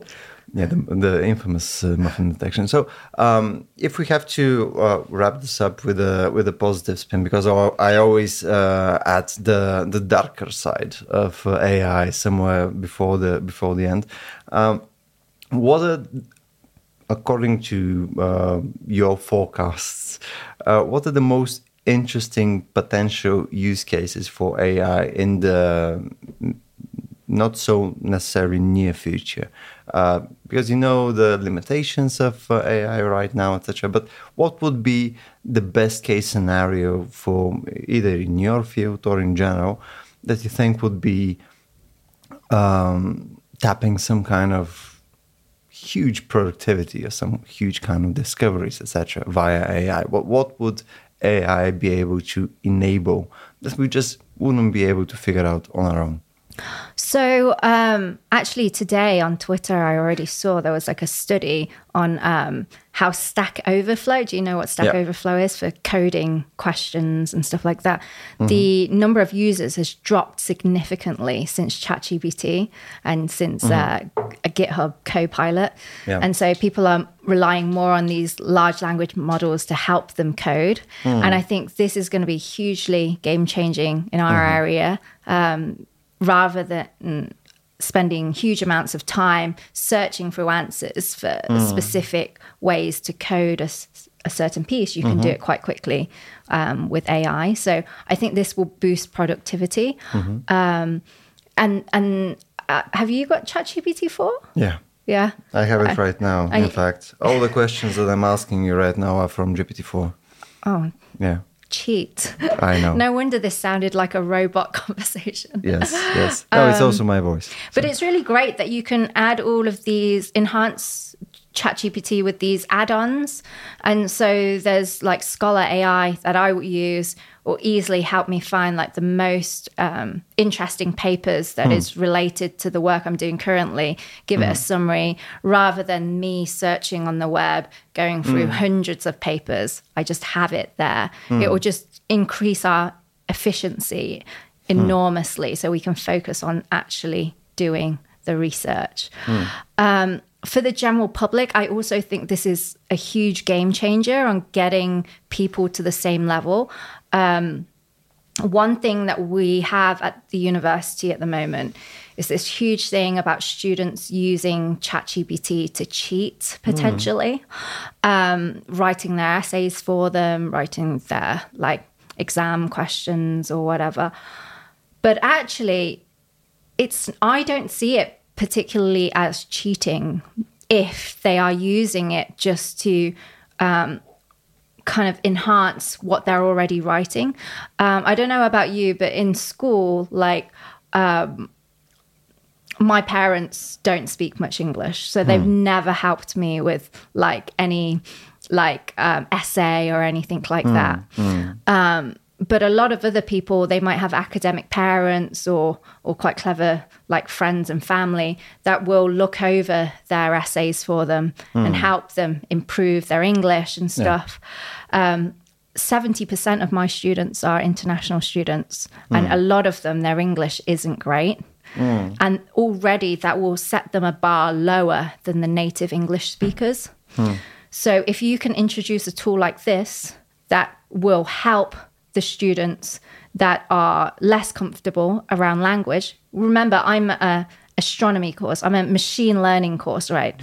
Yeah, the, the infamous uh, muffin detection. So, um, if we have to uh, wrap this up with a with a positive spin, because I, always uh, add the the darker side of uh, AI somewhere before the before the end. Um, what are, according to uh, your forecasts, uh, what are the most interesting potential use cases for AI in the not so necessary near future uh, because you know the limitations of uh, AI right now, etc. But what would be the best case scenario for either in your field or in general that you think would be um, tapping some kind of huge productivity or some huge kind of discoveries, etc. via AI? What what would AI be able to enable that we just wouldn't be able to figure out on our own? So, um, actually, today on Twitter, I already saw there was like a study on um, how Stack Overflow. Do you know what Stack Yeah. Overflow is for coding questions and stuff like that? The number of users has dropped significantly since ChatGPT and since uh, a GitHub Copilot. Yeah. And so people are relying more on these large language models to help them code. And I think this is going to be hugely game changing in our area. Um, rather than mm, spending huge amounts of time searching for answers for specific ways to code a certain piece, you can do it quite quickly um, with AI. So I think this will boost productivity. Um, and and uh, have you got ChatGPT four? Yeah. Yeah. I have it right now. I- in fact, all the questions that I'm asking you right now are from GPT-4. Oh, Yeah, cheat. I know. no wonder this sounded like a robot conversation. Yes, yes. Oh, Um, it's also my voice. But it's really great that you can add all of these enhance ChatGPT with these add-ons, and so there's like Scholar AI that I would use will easily help me find like the most um, interesting papers that hmm. is related to the work I'm doing currently. Give it a hmm. summary rather than me searching on the web, going through hmm. hundreds of papers. I just have it there. It will just increase our efficiency enormously, so we can focus on actually doing the research. Um, for the general public, I also think this is a huge game changer on getting people to the same level. Um, one thing that we have at the university at the moment is this huge thing about students using ChatGPT to cheat potentially, um, writing their essays for them, writing their like exam questions or whatever. But actually, it's I don't see it particularly as cheating if they are using it just to um, kind of enhance what they're already writing. Um, I don't know about you, but in school, like um, my parents don't speak much English, so they've never helped me with like any like um, essay or anything like that. Um, but a lot of other people, they might have academic parents or or quite clever like friends and family that will look over their essays for them hmm. and help them improve their English and stuff. Um, 70% of my students are international students, and hmm. a lot of them, their English isn't great. Hmm. And already that will set them a bar lower than the native English speakers. So if you can introduce a tool like this that will help the students that are less comfortable around language, remember, I'm a astronomy course. I'm a machine learning course, right?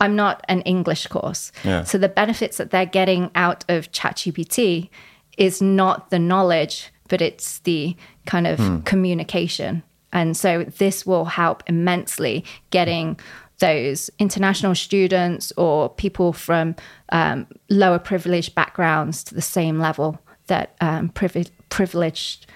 I'm not an English course. Yeah. So the benefits that they're getting out of ChatGPT is not the knowledge, but it's the kind of communication. And so this will help immensely getting those international students or people from um, lower privileged backgrounds to the same level that um, privi- privileged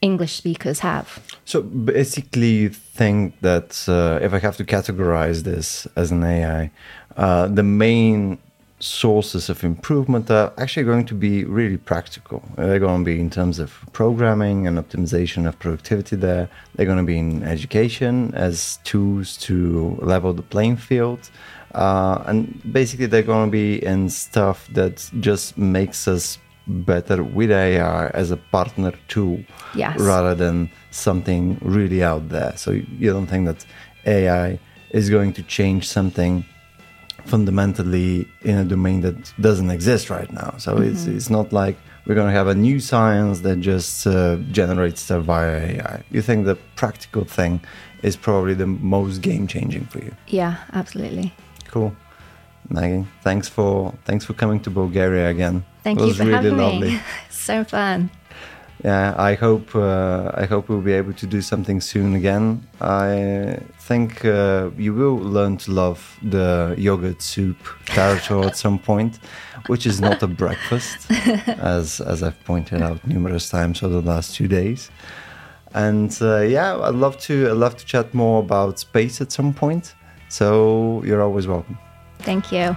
English speakers have. So basically, you think that uh, if I have to categorize this as an AI, uh, the main sources of improvement are actually going to be really practical. They're going to be in terms of programming and optimization of productivity there. They're going to be in education as tools to level the playing field. Uh, and basically, they're going to be in stuff that just makes us better with AI as a partner tool Yes. rather than something really out there. So you don't think that AI is going to change something fundamentally in a domain that doesn't exist right now. So it's it's not like we're going to have a new science that just uh, generates stuff via AI. You think the practical thing is probably the most game changing for you. Yeah, absolutely. Cool. Maggie, thanks for thanks for coming to Bulgaria again. Thank it you was for really having lovely. me. so fun. Yeah, I hope uh, I hope we'll be able to do something soon again. I think uh, you will learn to love the yogurt soup territory at some point, which is not a breakfast, as as I've pointed out numerous times over the last two days. And uh, yeah, I'd love to I'd love to chat more about space at some point. So you're always welcome. Thank you.